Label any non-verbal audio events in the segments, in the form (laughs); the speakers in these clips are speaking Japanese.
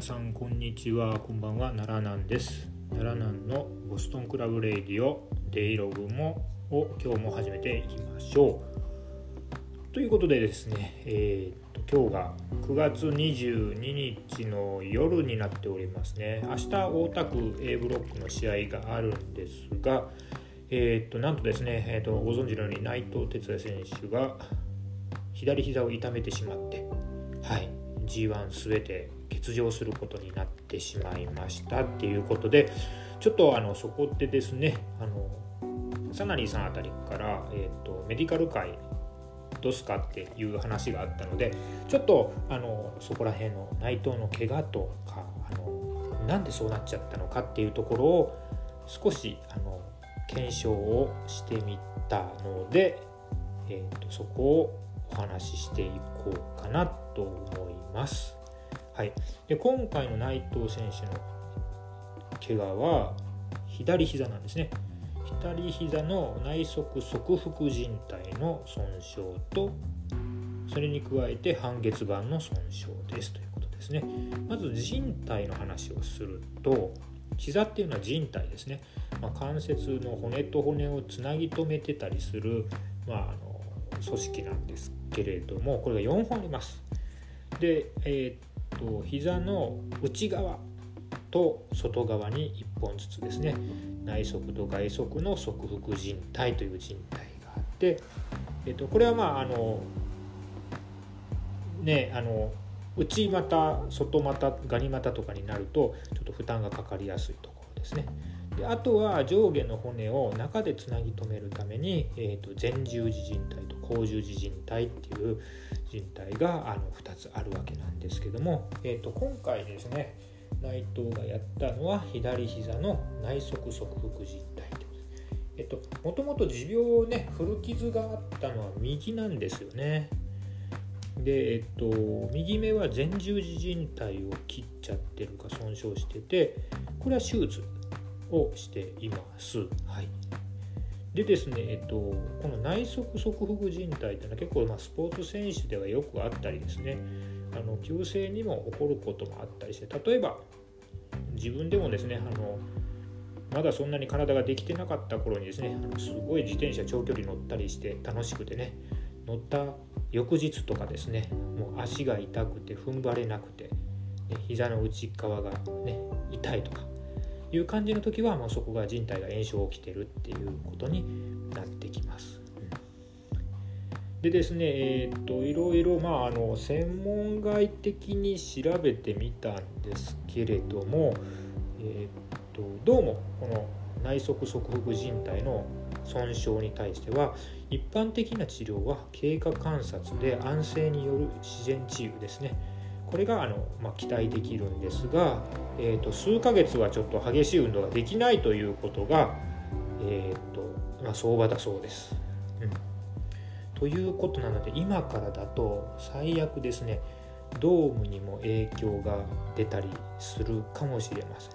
皆さんこんにちは。こんばんは。奈良南です。奈良南のボストンクラブレディオデイログもを今日も始めていきましょう。ということでですねえー、っと今日が9月22日の夜になっておりますね。明日大田区 A ブロックの試合があるんですがえー、っとなんとですね、えー、っとご存知のように内藤哲也選手が左膝を痛めてしまってはい G1 全て欠場することになってしまいましたっていうことでちょっとあのそこでですねあのサナリーさんあたりから、えーと、メディカル界どうすかっていう話があったのでちょっとあのそこら辺の内藤の怪我とかあのなんでそうなっちゃったのかっていうところを少しあの検証をしてみたので、えーとそこをお話ししていこうかなと思います。はい、で今回の内藤選手の怪我は左膝なんですね。左膝の内側側副靭帯の損傷とそれに加えて半月板の損傷ですということですね。まず靭帯の話をすると膝っていうのは靭帯ですね、まあ、関節の骨と骨をつなぎ止めてたりする、まあ、あの組織なんですけれどもこれが4本あります。で、えー、と膝の内側と外側に1本ずつですね。内側と外側の側腹靭帯という靭帯があって、えっと、これはまああのね。あの内股外股ガニ股とかになるとちょっと負担がかかりやすいところですね。であとは上下の骨を中でつなぎ止めるために、えーと、前十字靭帯と後十字靭帯っていう靭帯があの2つあるわけなんですけども、えーと、今回ですね内藤がやったのは左膝の内側側腹靭帯えっと、もともと持病をね古傷があったのは右なんですよね。でえっと右目は前十字靭帯を切っちゃってるか損傷しててこれは手術をしています。はい。でですね、えっと、この内側側腹靭帯っていうのは結構、まあ、スポーツ選手ではよくあったりですねあの急性にも起こることもあったりして例えば自分でもですねあのまだそんなに体ができてなかった頃にですねあのすごい自転車長距離乗ったりして楽しくてね乗った翌日とかですねもう足が痛くて踏ん張れなくて、ね、膝の内側がね痛いとかいう感じの時は、まあ、そこが人体が炎症起きてるっていうことになってきます。でですね、えー、っといろいろ、まあ、あの専門外的に調べてみたんですけれども、えー、っとどうもこの内側側腹靭帯の損傷に対しては一般的な治療は経過観察で安静による自然治癒ですねこれがあの、まあ、期待できるんですが、えーと、数ヶ月はちょっと激しい運動ができないということが、えーとまあ、相場だそうです、うん。ということなので今からだと最悪ですねドームにも影響が出たりするかもしれません。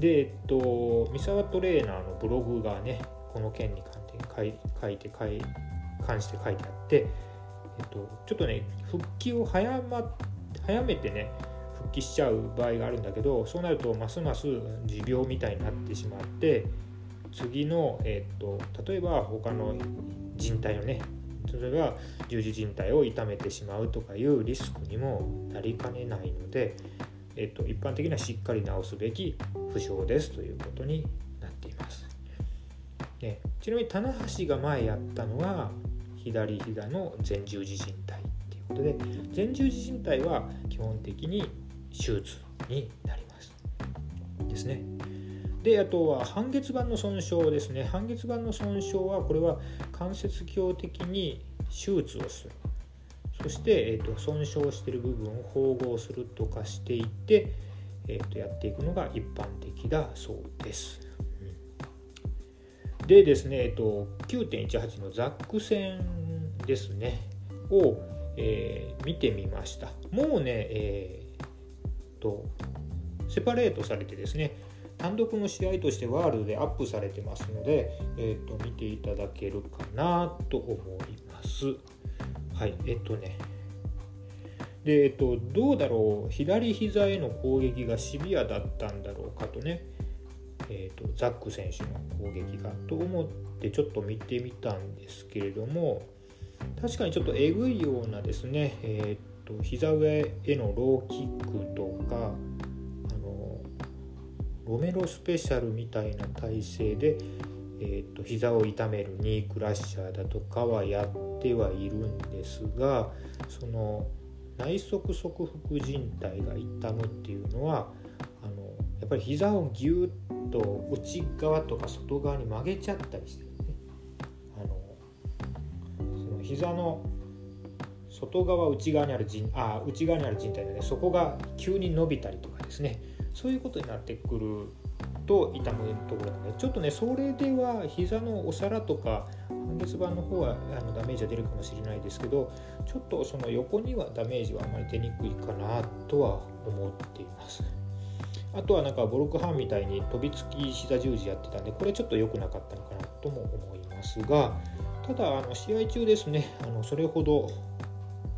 で、えっと、三沢トレーナーのブログがねこの件に関して書いて関して書いてあってえっと、ちょっとね復帰を早,、ま、早めてね復帰しちゃう場合があるんだけどそうなるとますます持病みたいになってしまって次の、えっと、例えば他の人体のね例えば十字靭帯を痛めてしまうとかいうリスクにもなりかねないので、えっと、一般的にはしっかり治すべき負傷ですということになっています。ね、ちなみに棚橋が前やったのは左膝の前十字靭帯っていうことで前十字靭帯は基本的に手術になります。ですね。であとは半月板の損傷ですね。半月板の損傷はこれは関節鏡的に手術をする。そして、えーと、損傷している部分を縫合するとかしていって、えーとやっていくのが一般的だそうです。でですね、えっと、9.18のザック線ですね、を、えー、見てみました。もうね、えー、と、セパレートされてですね、単独の試合としてワールドでアップされてますので、えーと、見ていただけるかなと思います。はい、えっとね、で、えっと、どうだろう左膝への攻撃がシビアだったんだろうかとね、えっと、ザック選手の攻撃がと思ってちょっと見てみたんですけれども確かにちょっとえぐいようなですね、えっと膝上へのローキックとかあのロメロスペシャルみたいな体勢で、えーと、膝を痛めるニークラッシャーだとかはやってはいるんですがその内側側副靭帯が痛むっていうのはあのやっぱり膝をギュッと内側とか外側に曲げちゃったりしてね。あのその膝の外側内側にある靭あ内側にある靭帯でね。そこが急に伸びたりとかですね。そういうことになってくると痛むところなのでちょっとねそれでは膝のお皿とか半月板の方はあのダメージは出るかもしれないですけどちょっとその横にはダメージはあまり出にくいかなとは思っています。あとはなんかボロクハンみたいに飛びつき膝十字やってたんでこれちょっと良くなかったのかなとも思いますがただあの試合中ですねあのそれほど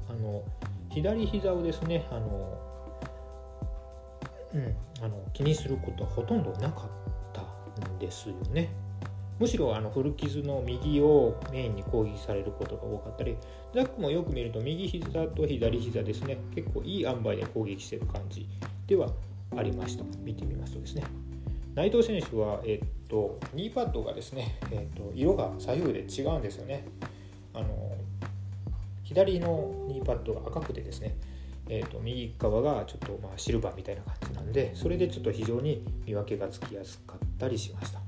あの左膝をですねあのうん、あの気にすることはほとんどなかったんですよね。むしろあの古傷の右をメインに攻撃されることが多かったりザックもよく見ると右膝と左膝ですね結構いい塩梅で攻撃してる感じではありました見てみますとですね。内藤選手は、えっと、ニーパッドがですね、えっと、色が左右で違うんですよね。あの左のニーパッドが赤くてですねえーと、右側がちょっとまあシルバーみたいな感じなんでそれでちょっと非常に見分けがつきやすかったりしました。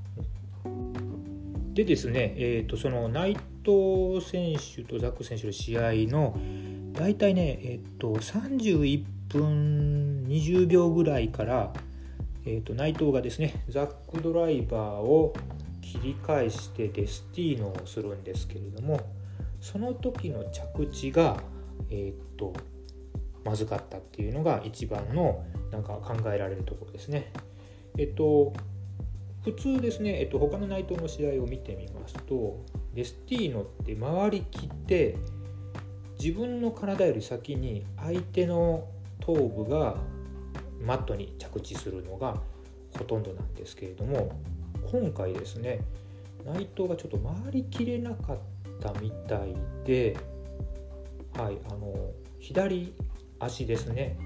でですね、えーと、その内藤選手とザック選手の試合の大体ね、えーと、31分20秒ぐらいから、えー、と内藤がですねザックドライバーを切り返してデスティーノをするんですけれどもその時の着地が、えー、とまずかったっていうのが一番のなんか考えられるところですね。えっと普通ですね、えっと、他の内藤の試合を見てみますとデスティーノって回りきって自分の体より先に相手の頭部がマットに着地するのがほとんどなんですけれども今回ですね内藤がちょっと回りきれなかったみたいではいあの左足ですね。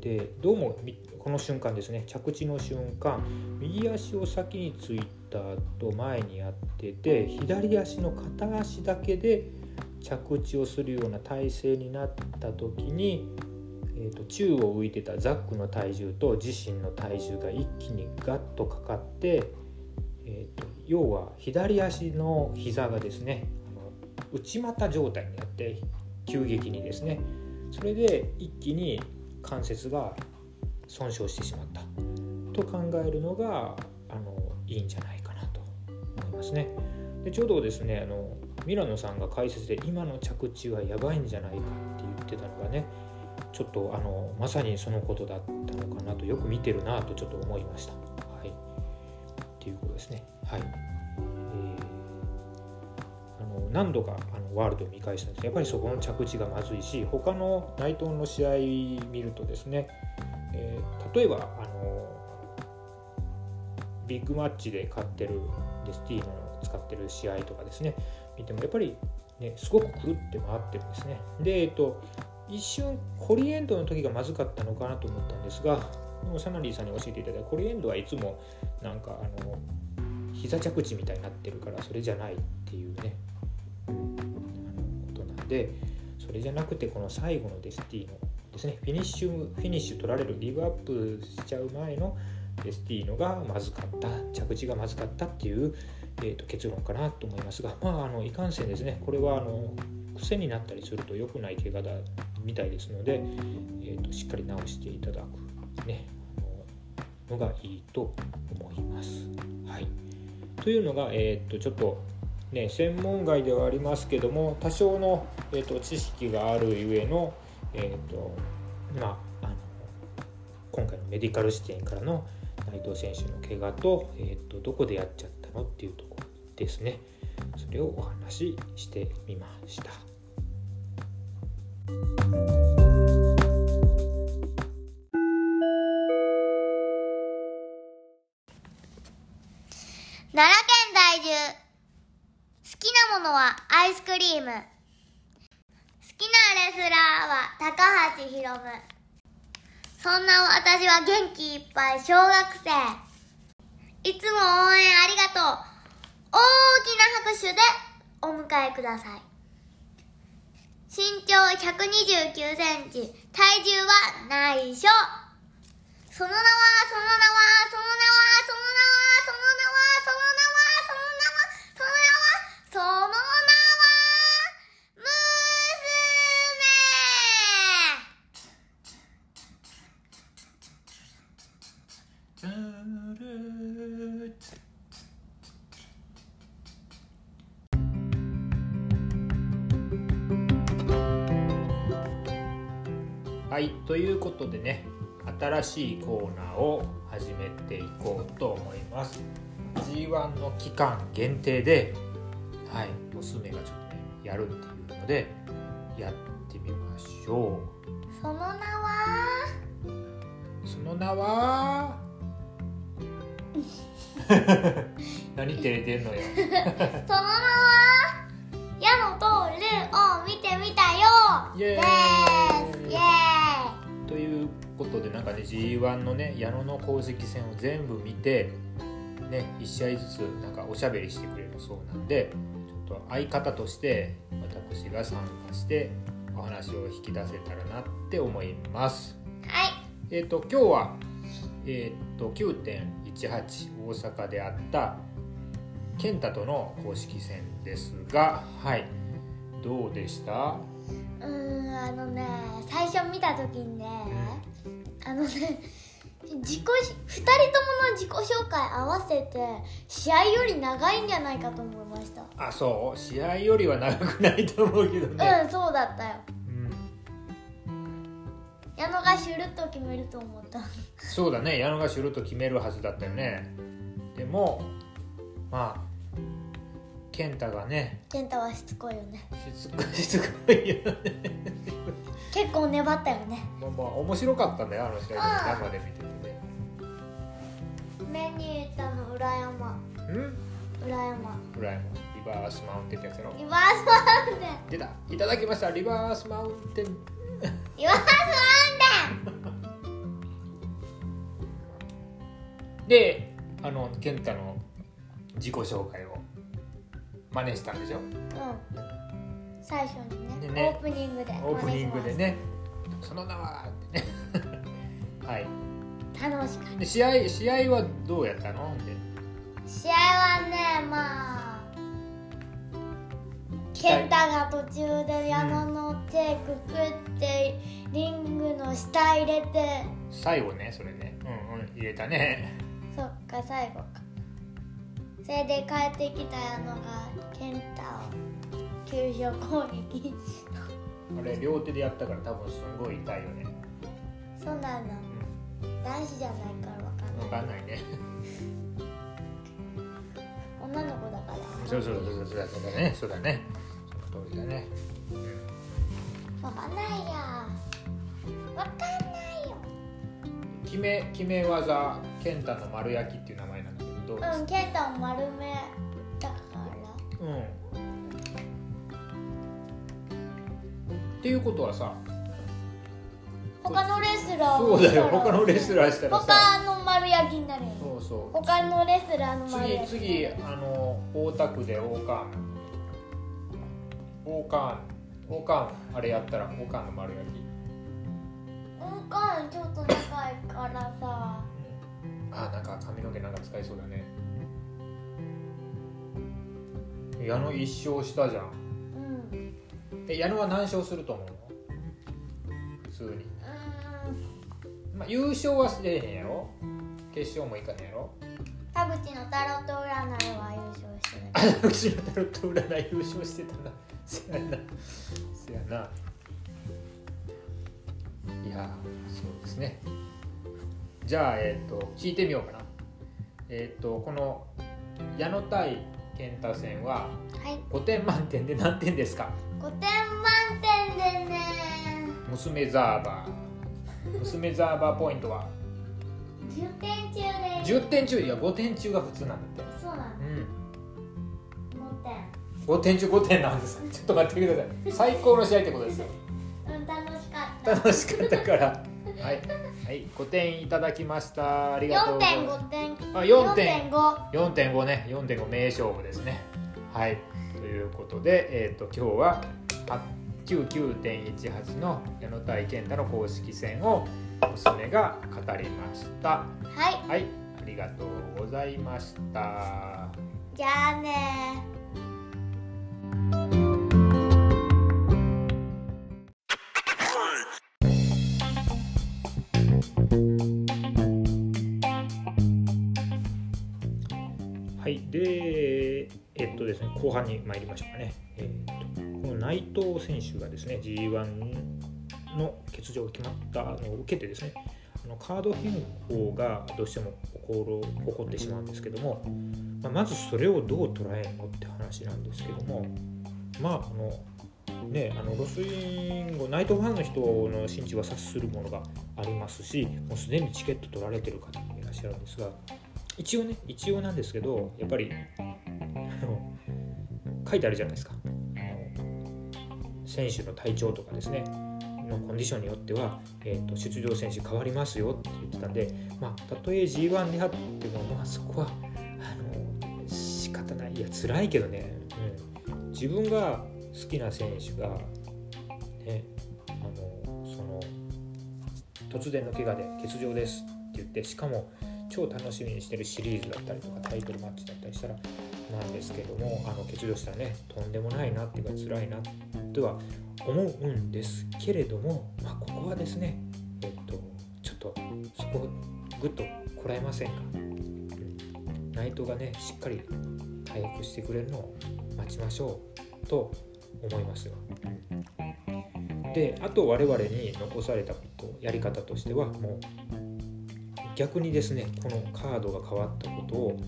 でどうもこの瞬間ですね着地の瞬間右足を先についた後前にやってて左足の片足だけで着地をするような体勢になった時に、えーと、宙を浮いてたザックの体重と自身の体重が一気にガッとかかって、えーと、と要は左足の膝がですね内股状態になって急激にですねそれで一気に関節が損傷してしまったと考えるのがあのいいんじゃないかなと思いますね。でちょうどですねあのミラノさんが解説で今の着地はやばいんじゃないかって言ってたのがねちょっとあのまさにそのことだったのかなとよく見てるなとちょっと思いました。はい、っていうことですね。はいえー、あの何度かあのワールドを見返したんですやっぱりそこの着地がまずいし他の内藤の試合見るとですね、えー、例えばあのビッグマッチで勝ってるデスティーノを使ってる試合とかですね見てもやっぱりねすごくくるって回ってるんですね。でえっと一瞬コリエンドの時がまずかったのかなと思ったんですがでもサナリーさんに教えていただいたコリエンドはいつもなんかあの膝着地みたいになってるからそれじゃないっていうねことなんでそれじゃなくてこの最後のデスティーノですね。フィニッシュフィニッシュ取られるギブアップしちゃう前のデスティーノがまずかった着地がまずかったっていう、えーと、結論かなと思いますがまああのいかんせんですねこれはあの癖になったりすると良くない怪我だみたいですので、えーと、しっかり治していただく、ね、あののがいいと思います。はい、というのが、えーとちょっとね、専門外ではありますけども多少の、えーと、知識があるゆえの,、えーとまあ、あの今回のメディカル視点からの内藤選手の怪我と,、えーと、どこでやっちゃったのっていうとですね。それをお話ししてみました。奈良県在住。好きなものはアイスクリーム。好きなレスラーは高橋ひろむそんな私は元気いっぱい小学生。いつも応援ありがとう。大きな拍手でお迎えください。身長129センチ体重は内緒。その名はその名はその名はその名はその名はその名はその名はその名はその名ははいということでね新しいコーナーを始めていこうと思います。G1 の期間限定ではい娘がちょっとねやるっていうのでやってみましょう。その名は？その名は？(laughs) 何照れてんのよ。(laughs) その名は？矢の通るを見てみたよ。イエーイことでなんかね G1 のね矢野の公式戦を全部見てね1試合ずつなんかおしゃべりしてくれるそうなんでちょっと相方として私が参加してお話を引き出せたらなって思います。イはい。えっ、と今日はえっ、と9.18大阪であった健太との公式戦ですがはい。どうでした？うーんあのね最初見た時にねあのね自己2人ともの自己紹介合わせて試合より長いんじゃないかと思いました。あそう？試合よりは長くないと思うけどね、うんそうだったよ。うん、矢野がシュルッと決めると思った。そうだね。矢野がシュルと決めるはずだったよね。でもまあ健太がね。健太はしつこいよね。しつこいしつこいよね。結構粘ったよね。まあまあ面白かったんだよあの試合で生で見ててね。目に入ったの裏山。うん？裏山。裏山。リバースマウンテンってやつやろ。リバースマウンテン。出た。いただきました。リバースマウンテン。リバースマウン。であの健太の自己紹介を真似したんでしょ？うん。最初にねでね。オープニングでオープニングでね。その名はってね。(laughs) はい。楽しかっで試合試合はどうやったの？試合はねまあ健太が途中で矢野の手くくってリングの下入れて。最後ねそれね。うんうん入れたね。そっか最後かそれで帰ってきた矢野が健太を急所攻撃あれ両手でやったから多分すごい痛いよね。そうなの。男子じゃないからわかんない。分かんないね。女の子だから。そうそうそうそうそうだね。そうだね。その通りだね。わかんないや。わかんないよ。決め決め技健太の丸焼きっていう名前どどうですうん健太を丸めだか？らうん。っていうことはさ他のレスラーそうだよ。他のレスラーしたらさ。他の丸焼きになるよね。そうそう。他のレスラーの丸焼き次次あの大田区で王冠。王冠。王冠あれやったら王冠の丸焼き。うんかちょっと長いからさあなんか髪の毛なんか使いそうだね。矢野一勝したじゃん。うん。え矢野は何勝すると思うの？普通に、うまあ、優勝はしてへんやろ？決勝もいかへんやろ？ん田口のタロット占いは優勝してるあうちのタロット占い優勝してたな。(laughs) せやな。せやな。いやそうですねじゃあえっ、と聞いてみようかな。えっ、とこの矢野対健太戦ははい。5点満点で何点ですか？5点満点でね。娘ザーバー。娘ザーバーポイントは？10点中で10点中？いや5点中が普通なんだって。そうなのうん。5点。5点中5点なんです。ちょっと待ってください。最高の試合ってことですよ。うん楽しかったから。はいはい5点いただきました。ありがとうございます。4.5点あ4点。4.5 4.5ね。4.5名勝負ですね。はい。ということで、えー、と今日は99.18の矢野対健太の公式戦を娘が語りました。はい。はい。ありがとうございました。じゃあねはいでえっとですね後半に参りましょうかね、えっとこの内藤選手がですね G1 の欠場が決まったのを受けてですねあのカード変更がどうしても起こる起こってしまうんですけども、まあ、まずそれをどう捉えるのって話なんですけどもまああのねあのロスインゴナイトファンの人の心地は察するものがありますしもうすでにチケット取られてる方もいらっしゃるんですが一応ね一応なんですけどやっぱり書いてあるじゃないですか。選手の体調とかですねのコンディションによっては、えー、と出場選手変わりますよって言ってたんで、まあ、たとえ G1 であっても、まあ、そこはあの仕方ない。いや辛いけどね、うん、自分が好きな選手が、ね、あのその突然の怪我で欠場ですって言ってしかも超楽しみにしてるシリーズだったりとかタイトルマッチだったりしたらなんですけどもあの欠場したらねとんでもないなっていうか辛いなとは思うんですけれども、まあ、ここはですねえっとちょっとそこぐっとこらえませんか、うん、ナイトがねしっかり回復してくれるのを待ちましょう。と思いますよ。であと我々に残されたことやり方としてはもう逆にですねこのカードが変わったことを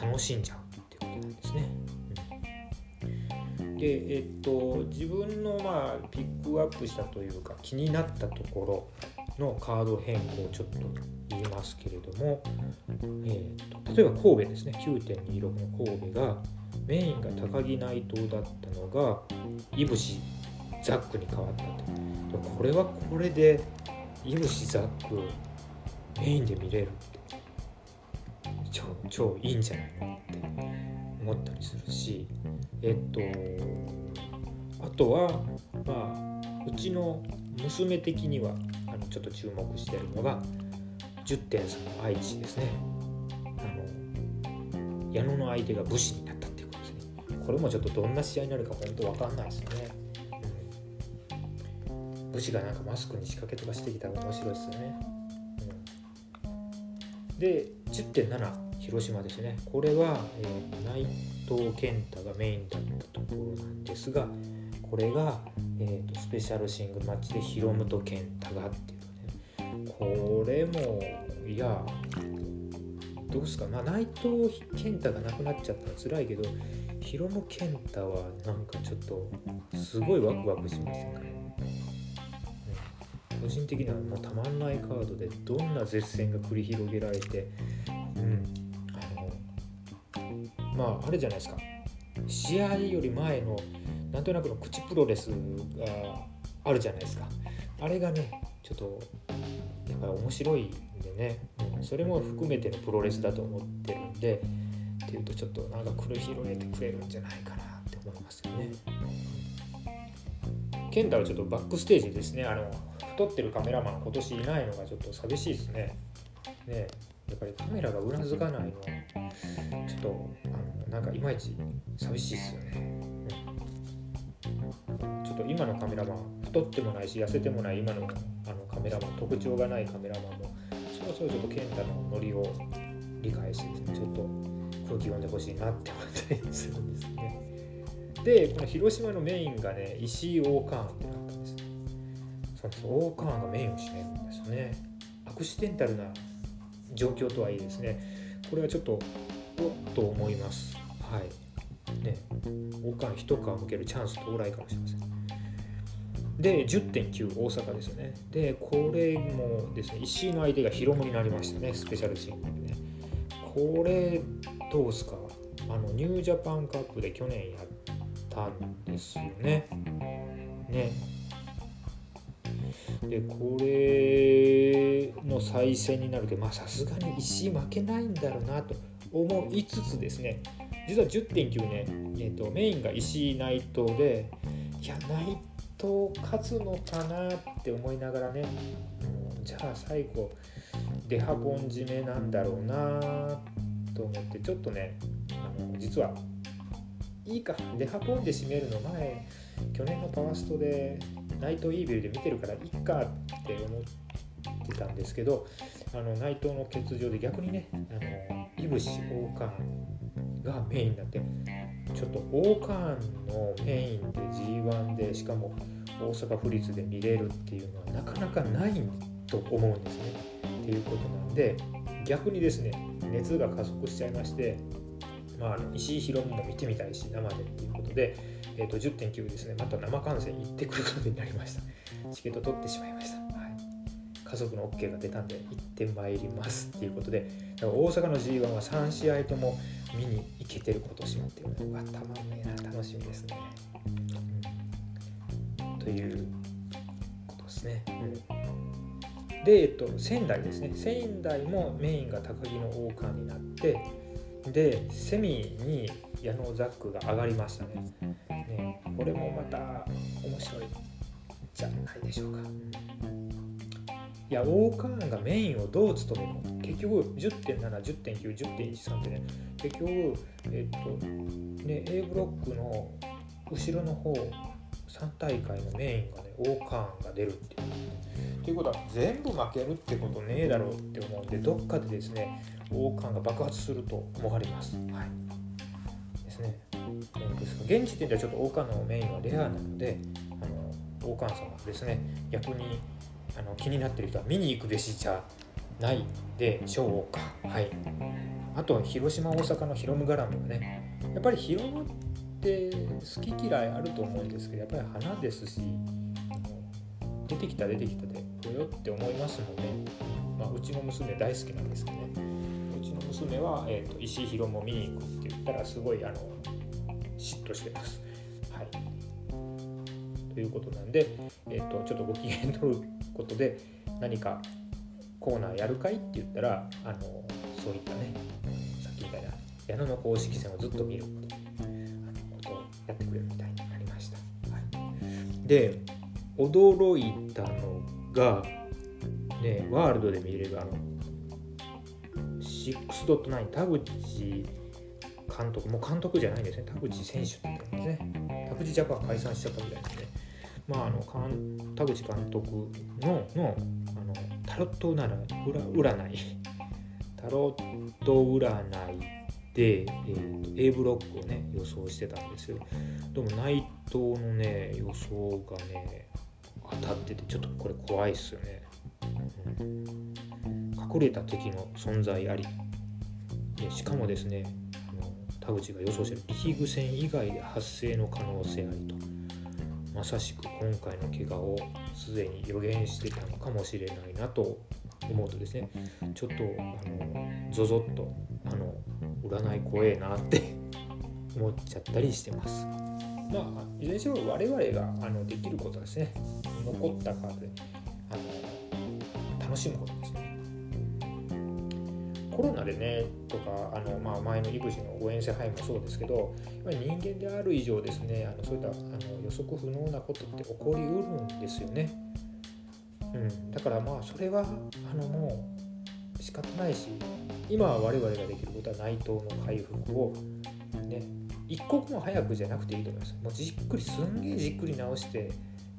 楽しんじゃうっていうことなんですね。でえっと自分のまあピックアップしたというか気になったところのカード変更をちょっと言いますけれども、えっと例えば神戸ですね9.26の神戸がメインが高木内藤だったのがいぶしザックに変わったと。これはこれでいぶしザックメインで見れるって超超いいんじゃないのって思ったりするしえっとあとはまあうちの娘的にはあのちょっと注目してるのが10.3の愛知ですね。あの矢野の相手が武士これもちょっとどんな試合になるか本当わかんないですよね、うん、武士がなんかマスクに仕掛けとかしてきたら面白いですよね、うん、で10.7広島ですね。これは、えー、内藤健太がメインだったところなんですがこれが、えーと、スペシャルシングルマッチでヒロムと健太がっていうね。これもいやどうですか。まあ内藤健太がなくなっちゃったら辛いけどヒロム健太はなんかちょっとすごいワクワクしますね、うん、個人的にはもうたまんないカードでどんな絶戦が繰り広げられてうん。あのまああれじゃないですか。試合より前のなんとなくの口プロレスがあるじゃないですか。あれがねちょっとやっぱり面白いんでね、それも含めてのプロレスだと思ってるんでっていうとちょっとなんか繰り広げてくれるんじゃないかなって思いますよね。健太はちょっとバックステージですね。あの太ってるカメラマン今年いないのがちょっと寂しいですね。ねやっぱりカメラがうなずかないのはちょっとあのなんかいまいち寂しいですよね、うん、ちょっと今のカメラマン太ってもないし痩せてもない今のあのカメラマン特徴がないカメラマンもそろそろちょっと健太のノリを理解してですね。ちょっと空気読んでほしいなって思ったりするんですね。でこの広島のメインがね石井オーカーンってなったんです。そうですオーカーンがメインを占めるんですよね。アクシデンタルな状況とはいいですね。これはちょっとおっと思います。はい。ね。王冠一皮向けるチャンス到来かもしれません。で10.9大阪ですよね。でこれもですね石井の相手がヒロになりましたね。スペシャルシングルでね。これどうすかあのニュージャパンカップで去年やったんですよね。ね。でこれの再戦になるけどさすがに石負けないんだろうなと思いつつですね。実は10.9ね、えーと、メインが石井内藤でいや内藤勝つのかなって思いながらね、うん、じゃあ最後デハポン締めなんだろうなっと思ってちょっとねあの実はいいかデハポンで締めるの前去年のパワーストでナイトイービルで見てるからいっかって思ってたんですけどあの内藤の欠場で逆にねあのいぶし王冠がメインになってちょっと王冠のメインで G1 でしかも大阪府立で見れるっていうのはなかなかないと思うんですね。っていうことなんで逆にですね熱が加速しちゃいまして、まあ、石井宏も見てみたいし生でっていうことで、えー、と10.9ですねまた生観戦行ってくることになりました。チケット取ってしまいました、はい、家族の OK が出たんで行ってまいりますっていうことで大阪の G1 は3試合とも見に行けてる今年もっていうのがたまんねえな楽しみですね、うん、ということですね、うん、で、えっと、仙台ですね。仙台もメインが高木の王冠になってでセミに矢野ザックが上がりましたね。ねこれもまた面白いじゃないでしょうか。いや王冠がメインをどう務めるの？結局10.7、10.9、10.13ってね結局えっとね A ブロックの後ろの方3大会のメインがね王冠が出るっていう。っていうことは全部負けるってことねえだろうって思うんでどっかでですね王冠が爆発すると思われます。はい、ですね。ですが現時点ではちょっと王冠のメインはレアなのであの王冠様ですね逆にあの気になってる人は見に行くべしじゃないでしょうか。はい、あと広島大阪のヒロム絡みはねやっぱりヒロムって好き嫌いあると思うんですけどやっぱり花ですし出てきた出てきたでこよって思いますので、まあ、うちの娘大好きなんですけどね。うちの娘は、えーと、石井宏も見に行くって言ったらすごいあの嫉妬してます。はい、ということなんで、えーと、ちょっとご機嫌取ることで何かコーナーやるかいって言ったらあのそういったねさっきみたいな矢野の公式戦をずっと見るってで驚いたのが、ね、ワールドで見れるあの6.9田口監督もう監督じゃないんですね。田口選手って言ったんですね。田口ジャパン解散しちゃったみたいですね。まああの田口監督ののあのタロット占い占い。タロット占いで、えーと、A ブロックをね予想してたんですよ。でも内藤のね予想がね当たっててちょっとこれ怖いっすよね、うん、隠れた敵の存在あり。でしかもですね田口が予想してるリーグ戦以外で発生の可能性ありと。まさしく今回の怪我をすでに予言してたのかもしれないなと思うとですねちょっとあのゾゾッとあの占い怖えなって (laughs) 思っちゃったりしてます。まあ、いずれにしろ我々があのできることはですね残ったカードであの楽しむことですね。コロナでねとかあの、まあ、前の育児の誤嚥性肺もそうですけど人間である以上ですねあのそういったあの予測不能なことって起こりうるんですよね。うん、だからまあそれはあのもう仕方ないし今は我々ができることは内藤の回復をね一刻も早くじゃなくていいと思います。もうじっくりすんげえじっくり直して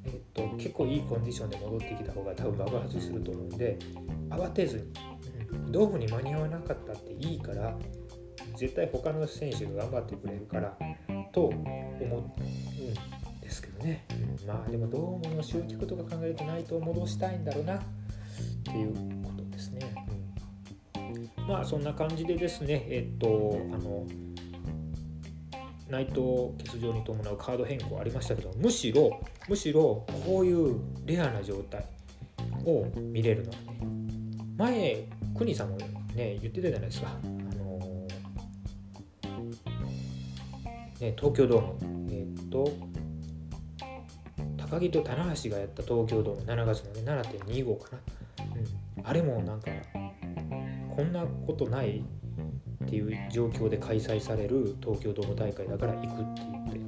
えっと、結構いいコンディションで戻ってきた方が多分爆発すると思うんで慌てずに、うん、道具に間に合わなかったっていいから絶対他の選手が頑張ってくれるからと思うんですけどね、まあでもどうもの集客とか考えるとないと戻したいんだろうなっていうことですね、まあそんな感じでですねえっとあの内藤欠場に伴うカード変更ありましたけどむしろむしろこういうレアな状態を見れるのはね前国さんもね言ってたじゃないですか、あの、ね、東京ドーム。え、っと高木と棚橋がやった東京ドーム7月のね7.25かな、うん、あれもなんかこんなことないっていう状況で開催される東京ドーム大会だから行くって言って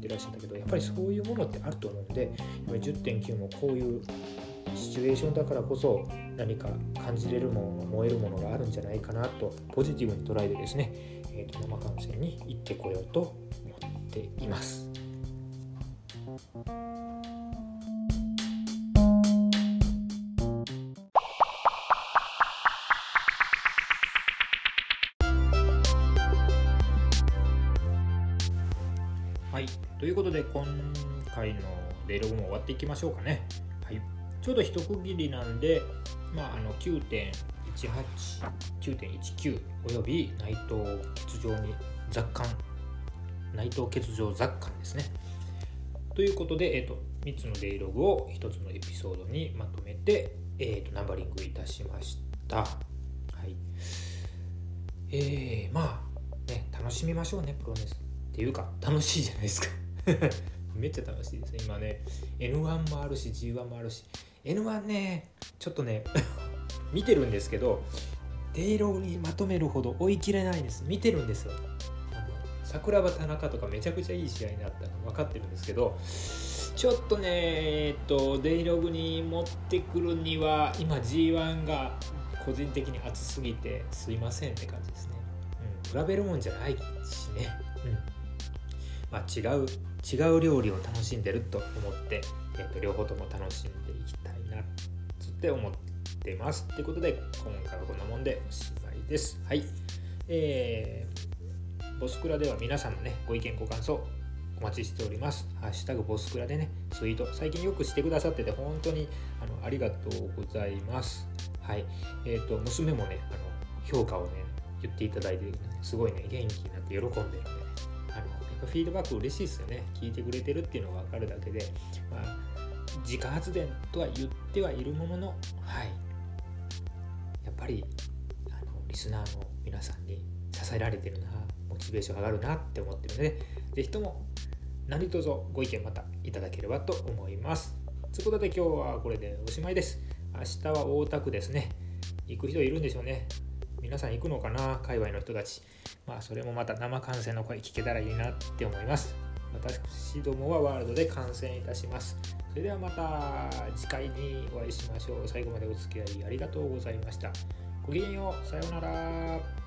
言らっしゃったけどやっぱりそういうものってあると思うんで10.9もこういうシチュエーションだからこそ何か感じれるもの燃えるものがあるんじゃないかなとポジティブに捉えてですね、えー、と生観戦に行ってこようと思っています。ということで今回のデイログも終わっていきましょうかね。はい、ちょうど一区切りなんで、まあ、あの9.18、9.19および内藤欠場に雑感、内藤欠場雑感ですね。ということで、えーと、3つのデイログを1つのエピソードにまとめて、えーと、ナンバリングいたしました。はい。えー、まあ、ね、楽しみましょうね、プロレス。っていうか楽しいじゃないですか (laughs) めっちゃ楽しいですね。今ね N1 もあるし G1 もあるし。N1 ねちょっとね (laughs) 見てるんですけどデイローにまとめるほど追い切れないです。見てるんですよ。桜庭田中とかめちゃくちゃいい試合になったの分かってるんですけどちょっとねえっとデイログに持ってくるには今 G1 が個人的に熱すぎてすいませんって感じですね、うん、比べるもんじゃないしね。うん。まあ、違う違う料理を楽しんでると思って、えー、と両方とも楽しんでいきたいなつって思ってますってことで今回はこんなもんでおしまいですはいえー、ボスクラでは皆さんのねご意見ご感想お待ちしております。ハッシュタグボスクラでね、ツイート、最近よくしてくださってて、本当にあのありがとうございます。はい。えっ、ー、と、娘もね、あの評価をね、言っていただいて、すごいね、元気になって喜んでるんで、フィードバック嬉しいですよね。聞いてくれてるっていうのが分かるだけで、まあ、自家発電とは言ってはいるもののはい。やっぱりあのリスナーの皆さんに支えられてるなモチベーション上がるなって思ってるので是非とも何卒ご意見またいただければと思います。ということで今日はこれでおしまいです。明日は大田区ですね。行く人いるんでしょうね。皆さん行くのかな？界隈の人たち。まあそれもまた生観戦の声聞けたらいいなって思います。私どもはワールドで観戦いたします。それではまた次回にお会いしましょう。最後までお付き合いありがとうございました。ごきげんよう。さようなら。